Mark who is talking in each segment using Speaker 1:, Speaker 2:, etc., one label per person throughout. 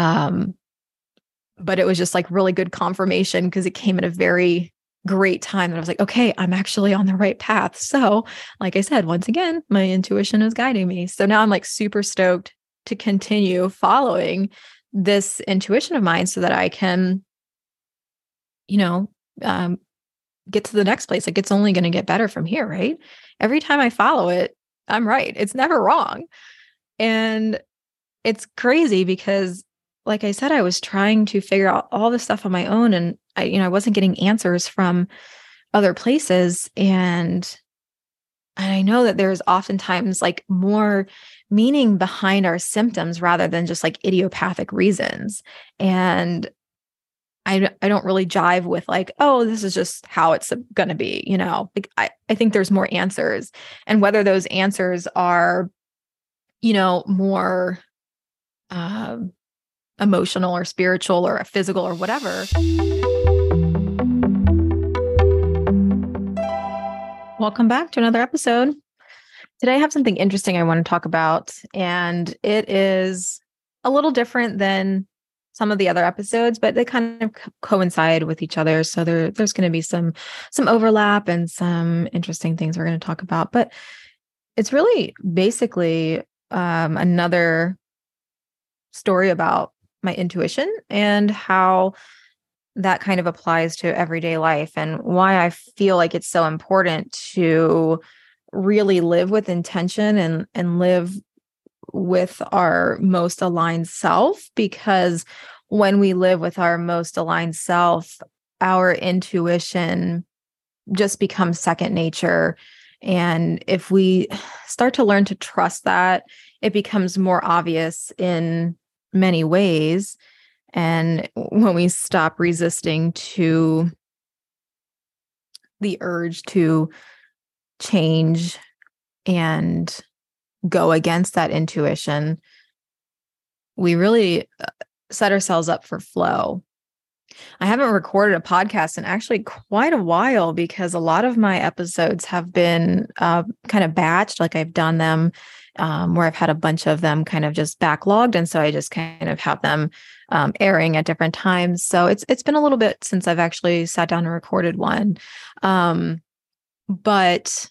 Speaker 1: Um, but it was just like really good confirmation because it came at a very great time that I was like, okay, I'm actually on the right path. So, like I said, once again, my intuition is guiding me. So now I'm like super stoked to continue following this intuition of mine so that I can, you know, um, get to the next place. Like it's only going to get better from here, right? Every time I follow it, I'm right. It's never wrong. And it's crazy because like I said, I was trying to figure out all this stuff on my own and I, you know, I wasn't getting answers from other places. And and I know that there's oftentimes like more meaning behind our symptoms rather than just like idiopathic reasons. And I, I don't really jive with like, oh, this is just how it's going to be, you know, like I, I think there's more answers. And whether those answers are, you know, more um, emotional or spiritual or physical or whatever. Welcome back to another episode. Today I have something interesting I want to talk about, and it is a little different than some of the other episodes, but they kind of coincide with each other. So there, there's going to be some some overlap and some interesting things we're going to talk about. But it's really basically um, another story about my intuition and how that kind of applies to everyday life and why I feel like it's so important to really live with intention and and live with our most aligned self because when we live with our most aligned self our intuition just becomes second nature. And if we start to learn to trust that it becomes more obvious in many ways. And when we stop resisting to the urge to change and go against that intuition, we really uh, set ourselves up for flow. I haven't recorded a podcast in actually quite a while because a lot of my episodes have been uh, kind of batched. Like I've done them um, where I've had a bunch of them kind of just backlogged, and so I just kind of have them um, airing at different times. So it's it's been a little bit since I've actually sat down and recorded one, um, but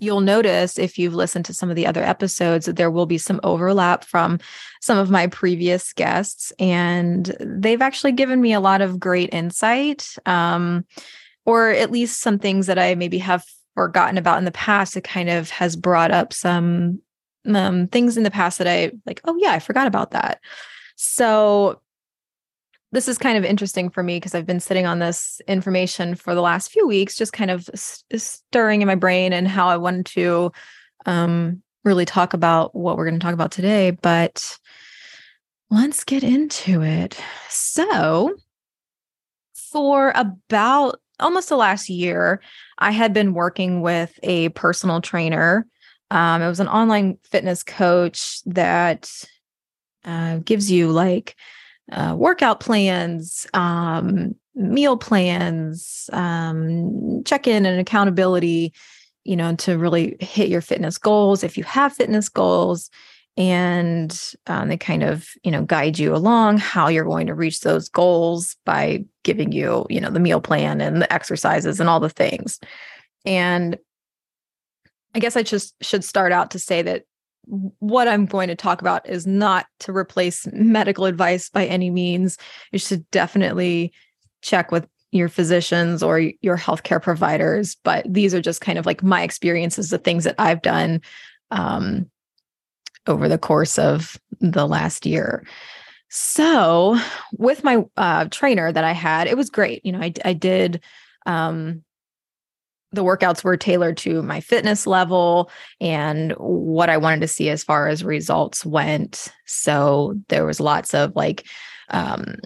Speaker 1: you'll notice if you've listened to some of the other episodes that there will be some overlap from some of my previous guests and they've actually given me a lot of great insight um, or at least some things that i maybe have forgotten about in the past, it kind of has brought up some um, things in the past that I like, oh, yeah, I forgot about that. So this is kind of interesting for me because I've been sitting on this information for the last few weeks, just kind of st- stirring in my brain and how I wanted to um, really talk about what we're going to talk about today. But let's get into it. So, for about almost the last year, I had been working with a personal trainer. Um, it was an online fitness coach that uh, gives you like uh, workout plans, um, meal plans, um, check in and accountability, you know, to really hit your fitness goals if you have fitness goals and um, they kind of you know guide you along how you're going to reach those goals by giving you you know the meal plan and the exercises and all the things. And i guess i just should start out to say that what i'm going to talk about is not to replace medical advice by any means. You should definitely check with your physicians or your healthcare providers but these are just kind of like my experiences the things that i've done um, over the course of the last year. So, with my uh, trainer that I had, it was great. You know, I, I did, um, the workouts were tailored to my fitness level and what I wanted to see as far as results went. So, there was lots of like um,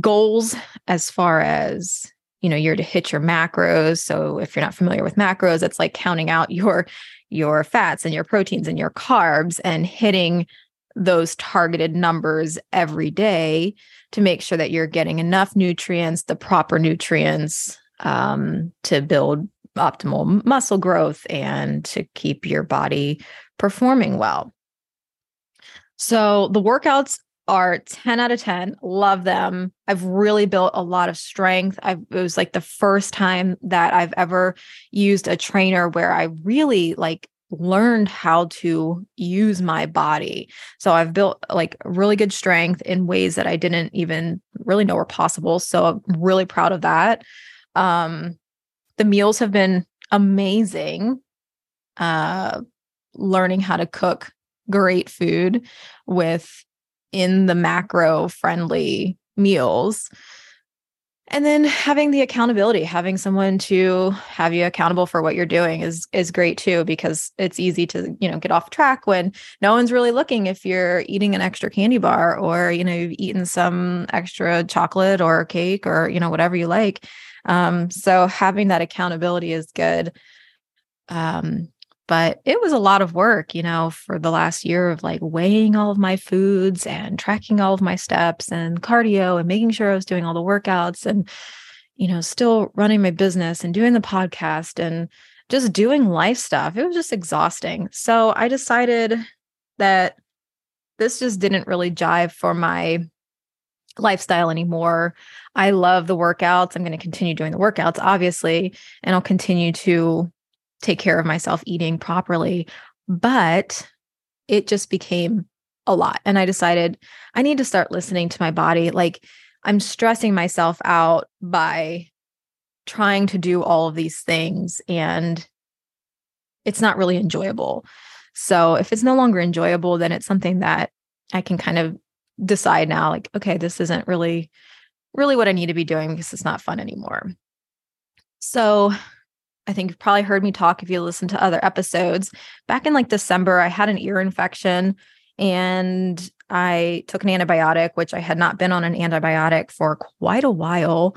Speaker 1: goals as far as you know you're to hit your macros so if you're not familiar with macros it's like counting out your your fats and your proteins and your carbs and hitting those targeted numbers every day to make sure that you're getting enough nutrients, the proper nutrients um, to build optimal muscle growth and to keep your body performing well. So the workouts are 10 out of 10. Love them. I've really built a lot of strength. I it was like the first time that I've ever used a trainer where I really like learned how to use my body. So I've built like really good strength in ways that I didn't even really know were possible. So I'm really proud of that. Um the meals have been amazing. Uh learning how to cook great food with in the macro friendly meals. And then having the accountability having someone to have you accountable for what you're doing is is great too because it's easy to you know get off track when no one's really looking if you're eating an extra candy bar or you know you've eaten some extra chocolate or cake or you know whatever you like. Um, so having that accountability is good. Um, but it was a lot of work, you know, for the last year of like weighing all of my foods and tracking all of my steps and cardio and making sure I was doing all the workouts and, you know, still running my business and doing the podcast and just doing life stuff. It was just exhausting. So I decided that this just didn't really jive for my lifestyle anymore. I love the workouts. I'm going to continue doing the workouts, obviously, and I'll continue to take care of myself eating properly. But it just became a lot. And I decided I need to start listening to my body. Like I'm stressing myself out by trying to do all of these things and it's not really enjoyable. So if it's no longer enjoyable, then it's something that I can kind of decide now like, okay, this isn't really, really what I need to be doing because it's not fun anymore. So I think you've probably heard me talk if you listen to other episodes. Back in like December, I had an ear infection and I took an antibiotic, which I had not been on an antibiotic for quite a while.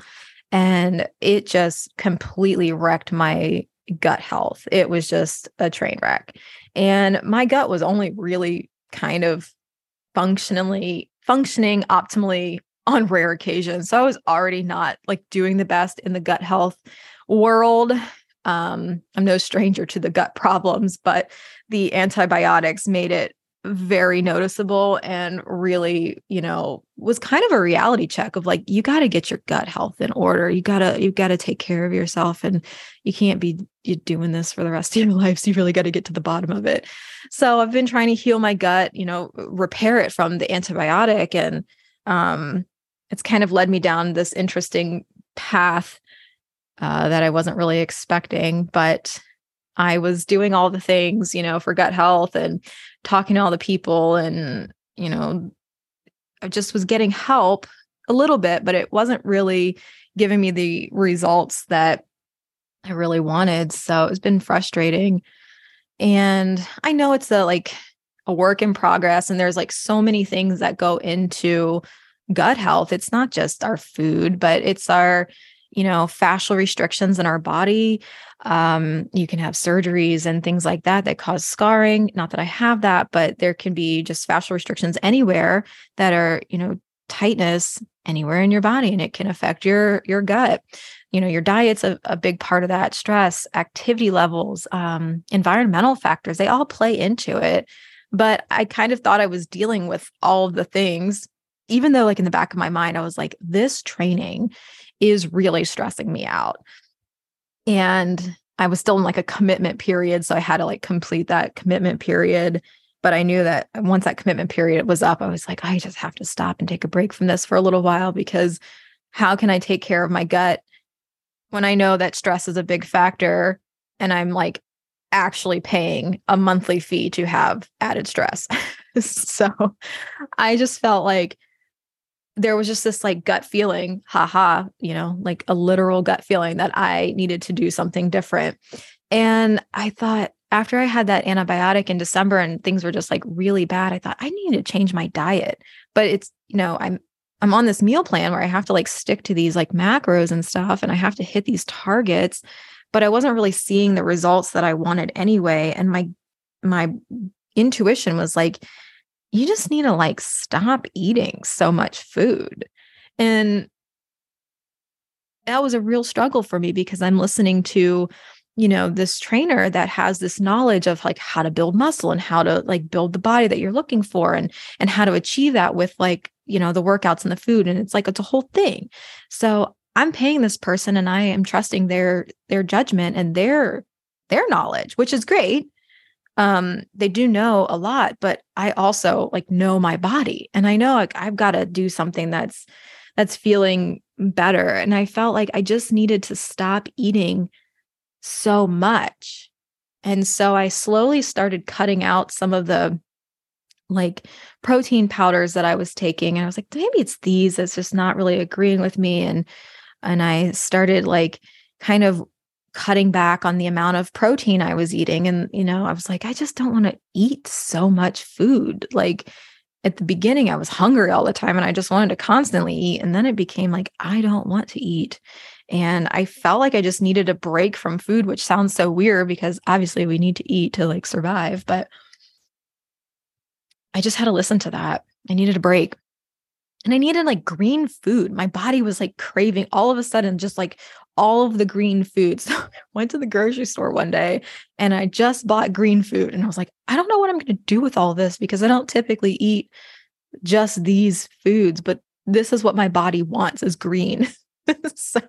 Speaker 1: And it just completely wrecked my gut health. It was just a train wreck. And my gut was only really kind of functionally functioning optimally on rare occasions. So I was already not like doing the best in the gut health world um, I'm no stranger to the gut problems, but the antibiotics made it very noticeable and really, you know, was kind of a reality check of like you got to get your gut health in order. You got to you got to take care of yourself and you can't be doing this for the rest of your life. So you really got to get to the bottom of it. So I've been trying to heal my gut, you know, repair it from the antibiotic and um it's kind of led me down this interesting path uh, that I wasn't really expecting. But I was doing all the things, you know, for gut health and talking to all the people. And, you know, I just was getting help a little bit, but it wasn't really giving me the results that I really wanted. So it's been frustrating. And I know it's a like a work in progress, and there's like so many things that go into gut health. It's not just our food, but it's our you know, fascial restrictions in our body. Um, you can have surgeries and things like that that cause scarring. Not that I have that, but there can be just fascial restrictions anywhere that are, you know, tightness anywhere in your body and it can affect your your gut you know your diet's a, a big part of that stress activity levels um, environmental factors they all play into it but i kind of thought i was dealing with all of the things even though like in the back of my mind i was like this training is really stressing me out. And I was still in like a commitment period. So I had to like complete that commitment period. But I knew that once that commitment period was up, I was like, I just have to stop and take a break from this for a little while because how can I take care of my gut when I know that stress is a big factor and I'm like actually paying a monthly fee to have added stress? so I just felt like there was just this like gut feeling, haha, you know, like a literal gut feeling that I needed to do something different. And I thought after I had that antibiotic in December and things were just like really bad, I thought I need to change my diet. But it's, you know, I'm I'm on this meal plan where I have to like stick to these like macros and stuff and I have to hit these targets, but I wasn't really seeing the results that I wanted anyway and my my intuition was like you just need to like stop eating so much food. And that was a real struggle for me because I'm listening to you know this trainer that has this knowledge of like how to build muscle and how to like build the body that you're looking for and and how to achieve that with like you know the workouts and the food. And it's like it's a whole thing. So i'm paying this person and i am trusting their their judgment and their their knowledge which is great um they do know a lot but i also like know my body and i know like i've got to do something that's that's feeling better and i felt like i just needed to stop eating so much. And so I slowly started cutting out some of the like protein powders that I was taking. And I was like, maybe it's these that's just not really agreeing with me. And and I started like kind of cutting back on the amount of protein I was eating. And, you know, I was like, I just don't want to eat so much food. Like at the beginning, I was hungry all the time and I just wanted to constantly eat. And then it became like, I don't want to eat. And I felt like I just needed a break from food, which sounds so weird because obviously we need to eat to like survive. But I just had to listen to that. I needed a break. And I needed like green food. My body was like craving all of a sudden, just like all of the green foods. So I went to the grocery store one day and I just bought green food. And I was like, I don't know what I'm going to do with all this because I don't typically eat just these foods, but this is what my body wants is green. so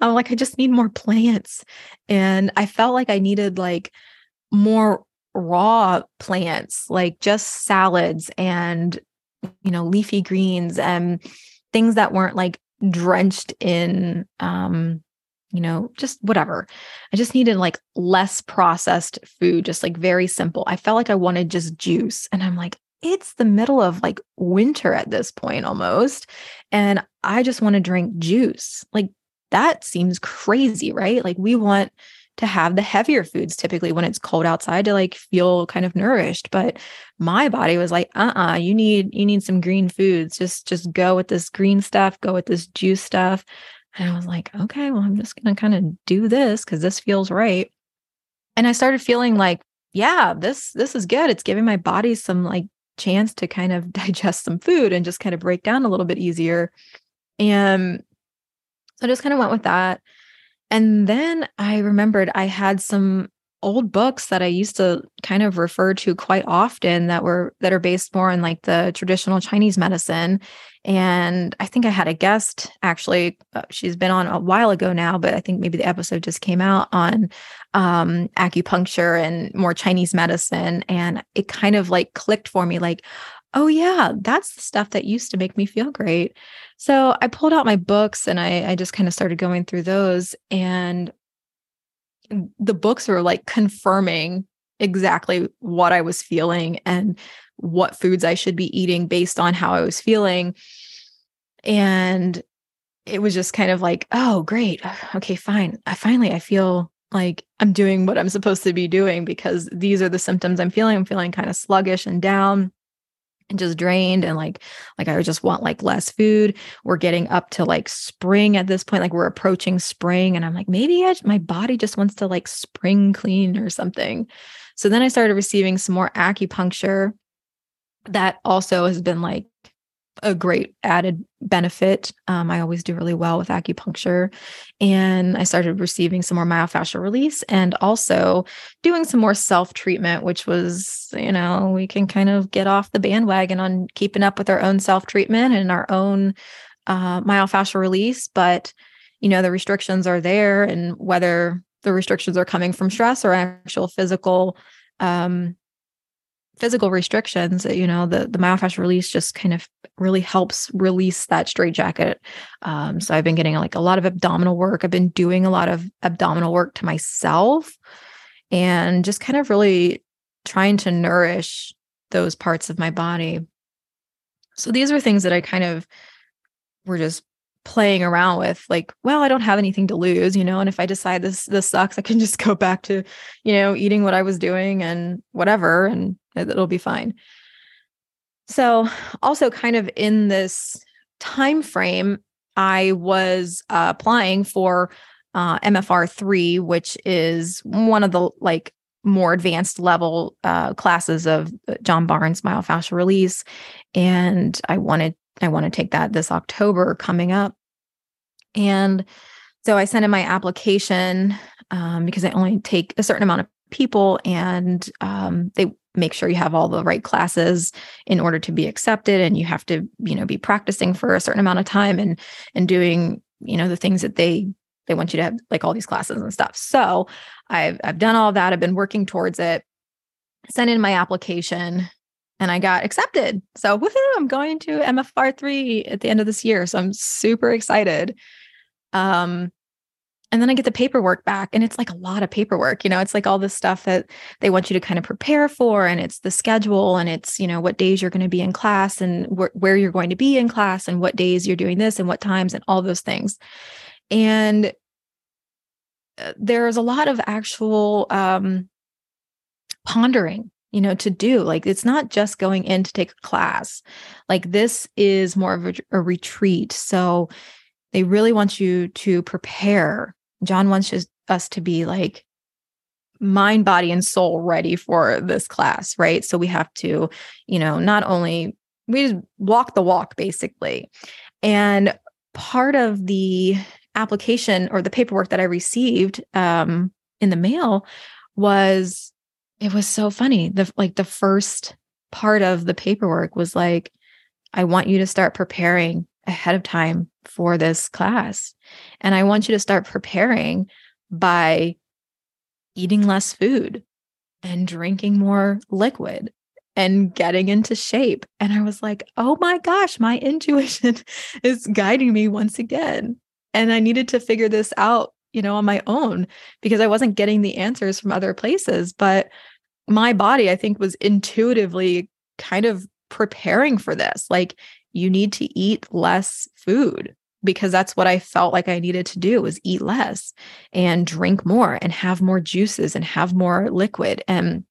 Speaker 1: I'm like, I just need more plants. And I felt like I needed like more raw plants, like just salads and, you know, leafy greens and things that weren't like drenched in, um, you know, just whatever. I just needed like less processed food, just like very simple. I felt like I wanted just juice. And I'm like, it's the middle of like winter at this point almost. And I just want to drink juice. Like that seems crazy, right? Like we want to have the heavier foods typically when it's cold outside to like feel kind of nourished but my body was like uh-uh you need you need some green foods just just go with this green stuff go with this juice stuff and i was like okay well i'm just going to kind of do this cuz this feels right and i started feeling like yeah this this is good it's giving my body some like chance to kind of digest some food and just kind of break down a little bit easier. And so I just kind of went with that. And then I remembered I had some old books that I used to kind of refer to quite often that were that are based more on like the traditional Chinese medicine. And I think I had a guest actually, uh, she's been on a while ago now, but I think maybe the episode just came out on um, acupuncture and more Chinese medicine. And it kind of like clicked for me like, oh, yeah, that's the stuff that used to make me feel great. So I pulled out my books and I, I just kind of started going through those. And the books were like confirming exactly what I was feeling and what foods I should be eating based on how I was feeling. And it was just kind of like, oh, great. Okay, fine. I finally I feel like I'm doing what I'm supposed to be doing because these are the symptoms I'm feeling. I'm feeling kind of sluggish and down and just drained and like like I just want like less food. We're getting up to like spring at this point like we're approaching spring and I'm like maybe I, my body just wants to like spring clean or something. So then I started receiving some more acupuncture that also has been like a great added benefit. Um, I always do really well with acupuncture. And I started receiving some more myofascial release and also doing some more self treatment, which was, you know, we can kind of get off the bandwagon on keeping up with our own self treatment and our own uh, myofascial release. But, you know, the restrictions are there. And whether the restrictions are coming from stress or actual physical um, physical restrictions, you know, the the myofascial release just kind of really helps release that straitjacket. Um, so I've been getting like a lot of abdominal work. I've been doing a lot of abdominal work to myself, and just kind of really trying to nourish those parts of my body. So these are things that I kind of were just playing around with like well i don't have anything to lose you know and if i decide this this sucks i can just go back to you know eating what i was doing and whatever and it'll be fine. So also kind of in this time frame i was uh, applying for uh, mfr3 which is one of the like more advanced level uh, classes of uh, john barnes myofascial release. And i wanted i want to take that this october coming up. And so i sent in my application um, because they only take a certain amount of people and um, they make sure you have all the right classes in order to be accepted and you have to you know be practicing for a certain amount of time and and doing you know the things that they they want you to have like all these classes and stuff so i've i've done all that i've been working towards it sent in my application and I got accepted. So woohoo, I'm going to MFR3 at the end of this year. So I'm super excited. Um, and then I get the paperwork back, and it's like a lot of paperwork. You know, it's like all this stuff that they want you to kind of prepare for, and it's the schedule, and it's, you know, what days you're going to be in class, and wh- where you're going to be in class, and what days you're doing this, and what times, and all those things. And uh, there's a lot of actual um, pondering you know to do like it's not just going in to take a class like this is more of a, a retreat so they really want you to prepare john wants us to be like mind body and soul ready for this class right so we have to you know not only we just walk the walk basically and part of the application or the paperwork that i received um, in the mail was it was so funny. The like the first part of the paperwork was like, I want you to start preparing ahead of time for this class. And I want you to start preparing by eating less food and drinking more liquid and getting into shape. And I was like, oh my gosh, my intuition is guiding me once again. And I needed to figure this out you know, on my own because I wasn't getting the answers from other places. But my body, I think, was intuitively kind of preparing for this. Like, you need to eat less food because that's what I felt like I needed to do was eat less and drink more and have more juices and have more liquid. And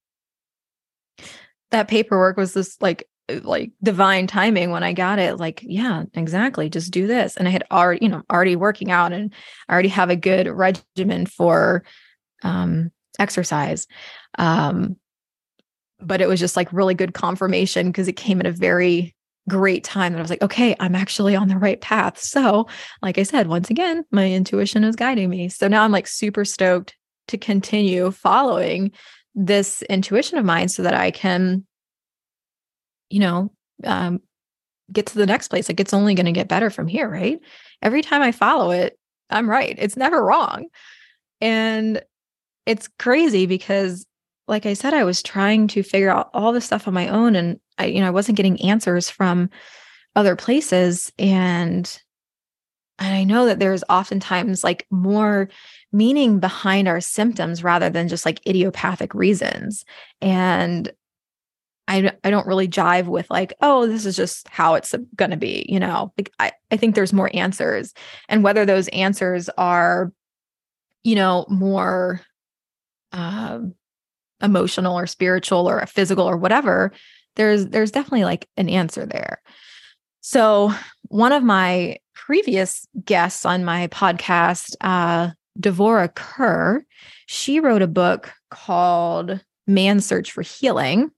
Speaker 1: that paperwork was this like uh, like divine timing when I got it. Like, yeah, exactly. Just do this. And I had already, you know, already working out and I already have a good regimen for um, exercise. Um, but it was just like really good confirmation because it came at a very great time that I was like, okay, I'm actually on the right path. So, like I said, once again, my intuition is guiding me. So now I'm like super stoked to continue following this intuition of mine so that I can you know, um, get to the next place. Like it's only going to get better from here, right? Every time I follow it, I'm right. It's never wrong. And it's crazy because like I said, I was trying to figure out all this stuff on my own and I, you know, I wasn't getting answers from other places. And and I know that there's oftentimes like more meaning behind our symptoms rather than just like idiopathic reasons. And I, I don't really jive with like, oh, this is just how it's going to be, you know, like I, I think there's more answers and whether those answers are, you know, more um, emotional or spiritual or physical or whatever, there's, there's definitely like an answer there. So one of my previous guests on my podcast, uh, Devorah Kur, she wrote a book called Man's Search for Healing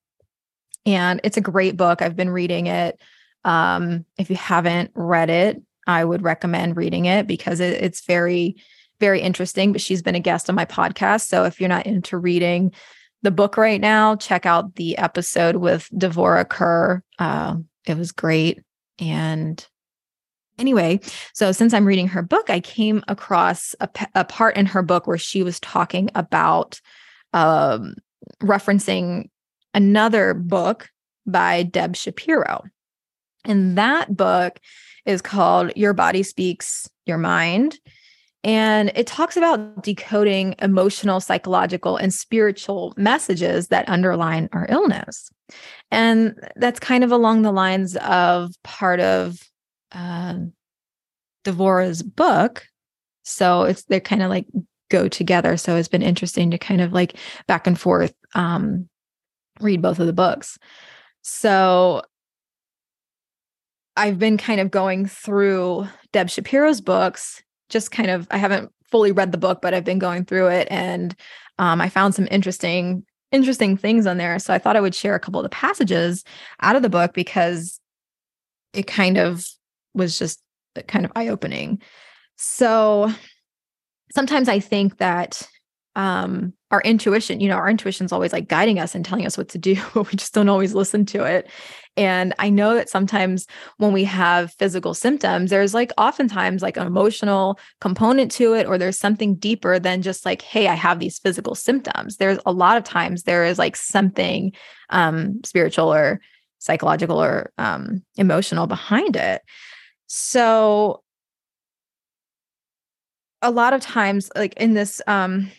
Speaker 1: and it's a great book. I've been reading it. Um, if you haven't read it, I would recommend reading it because it, it's very, very interesting. But she's been a guest on my podcast. So if you're not into reading the book right now, check out the episode with Devorah Kur. Uh, it was great. And anyway, so since I'm reading her book, I came across a, a part in her book where she was talking about um, referencing another book by Deb Shapiro. And that book is called Your Body Speaks Your Mind. And it talks about decoding emotional, psychological, and spiritual messages that underline our illness. And that's kind of along the lines of part of uh, Devorah's book. So it's they're kind of like go together. So it's been interesting to kind of like back and forth um, read both of the books. So I've been kind of going through Deb Shapiro's books, just kind of, I haven't fully read the book, but I've been going through it and um, I found some interesting, interesting things on there. So I thought I would share a couple of the passages out of the book because it kind of was just kind of eye opening. So sometimes I think that um our intuition you know our intuition's always like guiding us and telling us what to do but we just don't always listen to it and i know that sometimes when we have physical symptoms there's like oftentimes like an emotional component to it or there's something deeper than just like hey i have these physical symptoms. There's a lot of times there is like something um spiritual or psychological or um emotional behind it. So a lot of times like in this um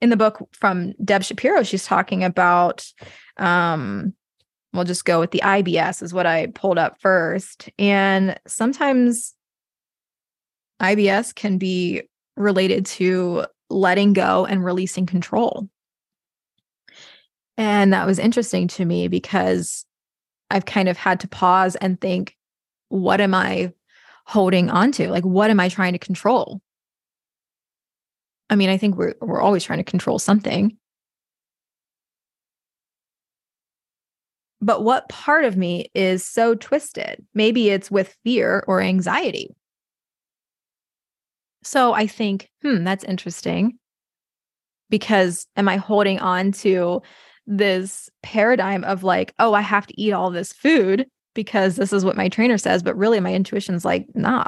Speaker 1: in the book from Deb Shapiro, she's talking about um we'll just go with the IBS is what I pulled up first. And sometimes IBS can be related to letting go and releasing control. And that was interesting to me because I've kind of had to pause and think, what am I holding on to? Like, what am I trying to control? I mean, I think we're we're always trying to control something. But what part of me is so twisted? Maybe it's with fear or anxiety. So I think, hmm, that's interesting. Because am I holding on to this paradigm of like, oh, I have to eat all this food because this is what my trainer says, but really my intuition's like, nah,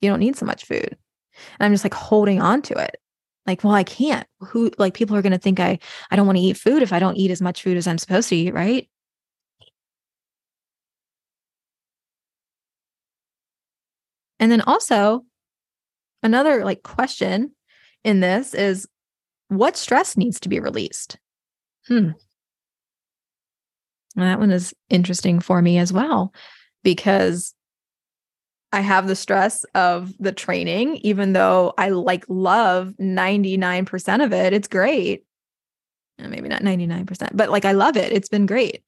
Speaker 1: you don't need so much food. And I'm just like holding on to it like well i can't who like people are going to think i i don't want to eat food if i don't eat as much food as i'm supposed to eat right and then also another like question in this is what stress needs to be released hmm that one is interesting for me as well because I have the stress of the training, even though I like love 99% of it. It's great. Maybe not 99%, but like I love it. It's been great.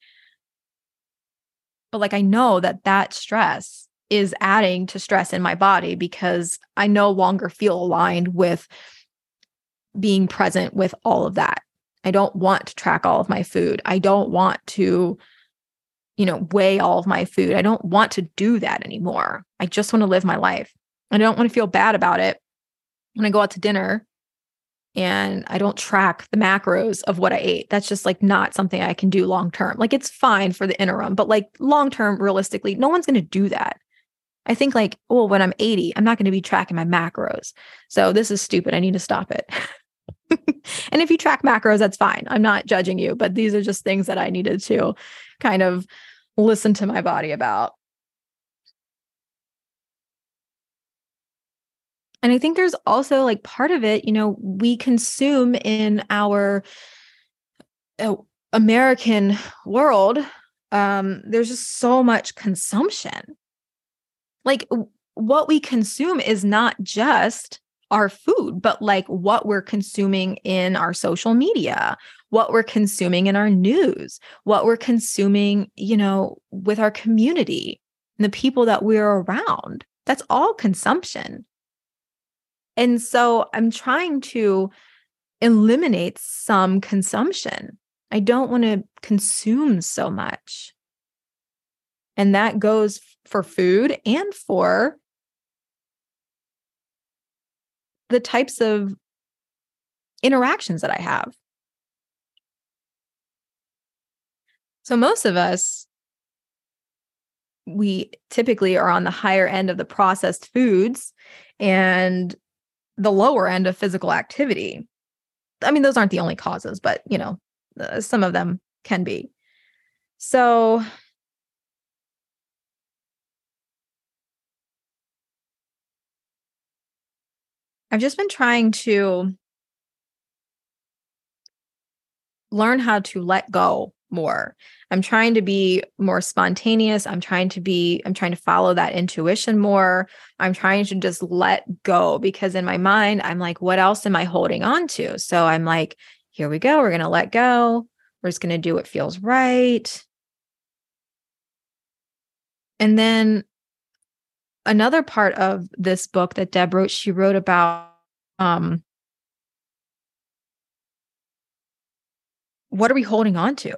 Speaker 1: But like I know that that stress is adding to stress in my body because I no longer feel aligned with being present with all of that. I don't want to track all of my food. I don't want to you know, weigh all of my food. I don't want to do that anymore. I just want to live my life. I don't want to feel bad about it when I go out to dinner and I don't track the macros of what I ate. That's just like not something I can do long term. Like it's fine for the interim, but like long term, realistically, no one's going to do that. I think like, oh, when I'm 80, I'm not going to be tracking my macros. So this is stupid. I need to stop it. and if you track macros, that's fine. I'm not judging you, but these are just things that I needed to kind of listen to my body about. And I think there's also like part of it, you know, we consume in our uh, American world, um, there's just so much consumption. Like what we consume is not just our food, but like what we're consuming in our social media, what we're consuming in our news, what we're consuming, you know, with our community and the people that we're around. That's all consumption. And so I'm trying to eliminate some consumption. I don't want to consume so much. And that goes for food and for the types of interactions that I have. So, most of us, we typically are on the higher end of the processed foods and the lower end of physical activity. I mean, those aren't the only causes, but you know, uh, some of them can be. So, I've just been trying to learn how to let go more. I'm trying to be more spontaneous. I'm trying to be, I'm trying to follow that intuition more. I'm trying to just let go because in my mind, I'm like, what else am I holding on to? So I'm like, here we go. We're going to let go. We're just going to do what feels right. And then another part of this book that Deb wrote, she wrote about um, what are we holding on to?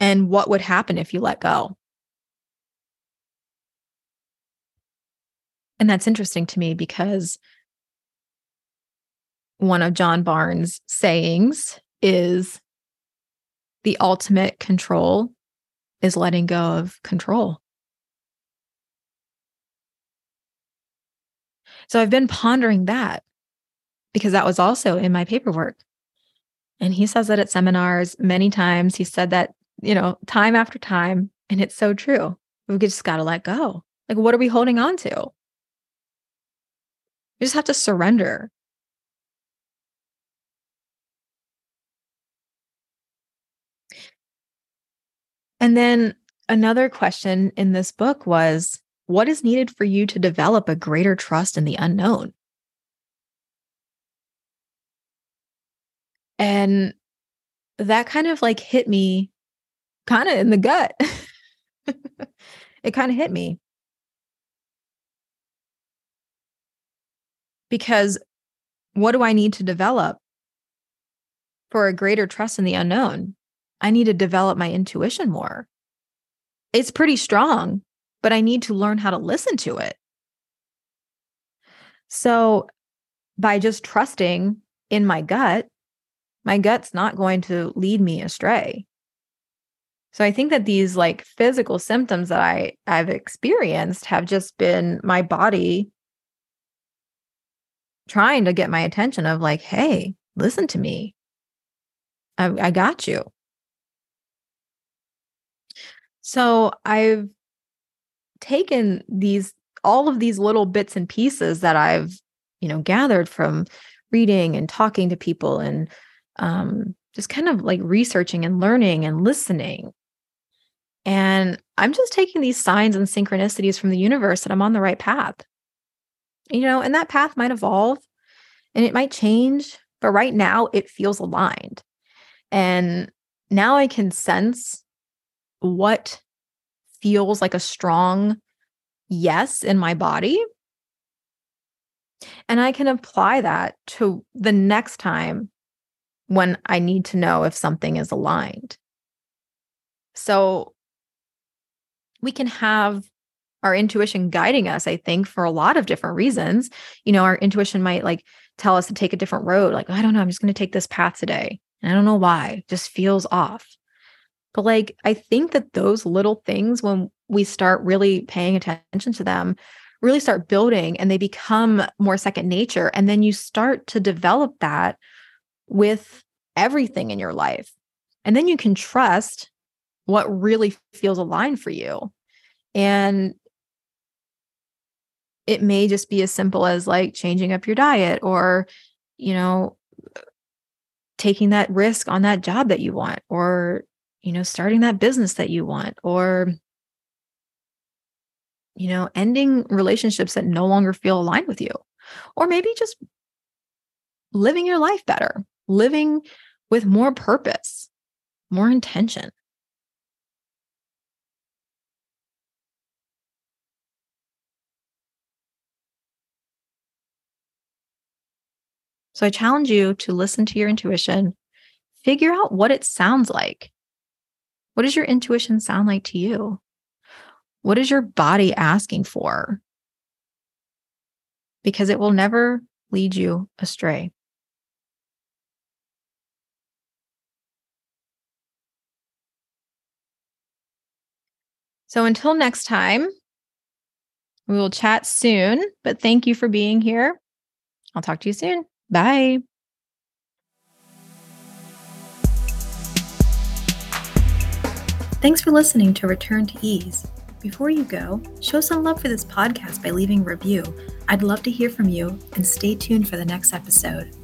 Speaker 1: And what would happen if you let go? And that's interesting to me because one of John Barnes' sayings is the ultimate control is letting go of control. So I've been pondering that because that was also in my paperwork. And he says that at seminars many times. He said that, you know, time after time. And it's so true. We just got to let go. Like, what are we holding on to? We just have to surrender. And then another question in this book was what is needed for you to develop a greater trust in the unknown? And that kind of like hit me kind of in the gut. it kind of hit me. Because what do I need to develop for a greater trust in the unknown? I need to develop my intuition more. It's pretty strong, but I need to learn how to listen to it. So, by just trusting in my gut, my gut's not going to lead me astray. So I think that these like physical symptoms that I I've experienced have just been my body trying to get my attention of like, hey, listen to me. I, I got you. So I've taken these all of these little bits and pieces that I've, you know, gathered from reading and talking to people and um, just kind of like researching and learning and listening. And I'm just taking these signs and synchronicities from the universe that I'm on the right path. You know, and that path might evolve and it might change, but right now it feels aligned. And now I can sense what feels like a strong yes in my body. And I can apply that to the next time when I need to know if something is aligned. So we can have our intuition guiding us, I think, for a lot of different reasons. You know, our intuition might like tell us to take a different road. Like, I don't know, I'm just going to take this path today. And I don't know why, it just feels off. But like, I think that those little things, when we start really paying attention to them, really start building and they become more second nature. And then you start to develop that with everything in your life. And then you can trust what really feels aligned for you. And it may just be as simple as like changing up your diet or, you know, taking that risk on that job that you want or you know, starting that business that you want or, you know, ending relationships that no longer feel aligned with you, or maybe just living your life better, living with more purpose, more intention. So I challenge you to listen to your intuition, figure out what it sounds like. What does your intuition sound like to you? What is your body asking for? Because it will never lead you astray. So until next time, we will chat soon, but thank you for being here. I'll talk to you soon. Bye. Thanks for listening to Return to Ease. Before you go, show some love for this podcast by leaving a review. I'd love to hear from you and stay tuned for the next episode.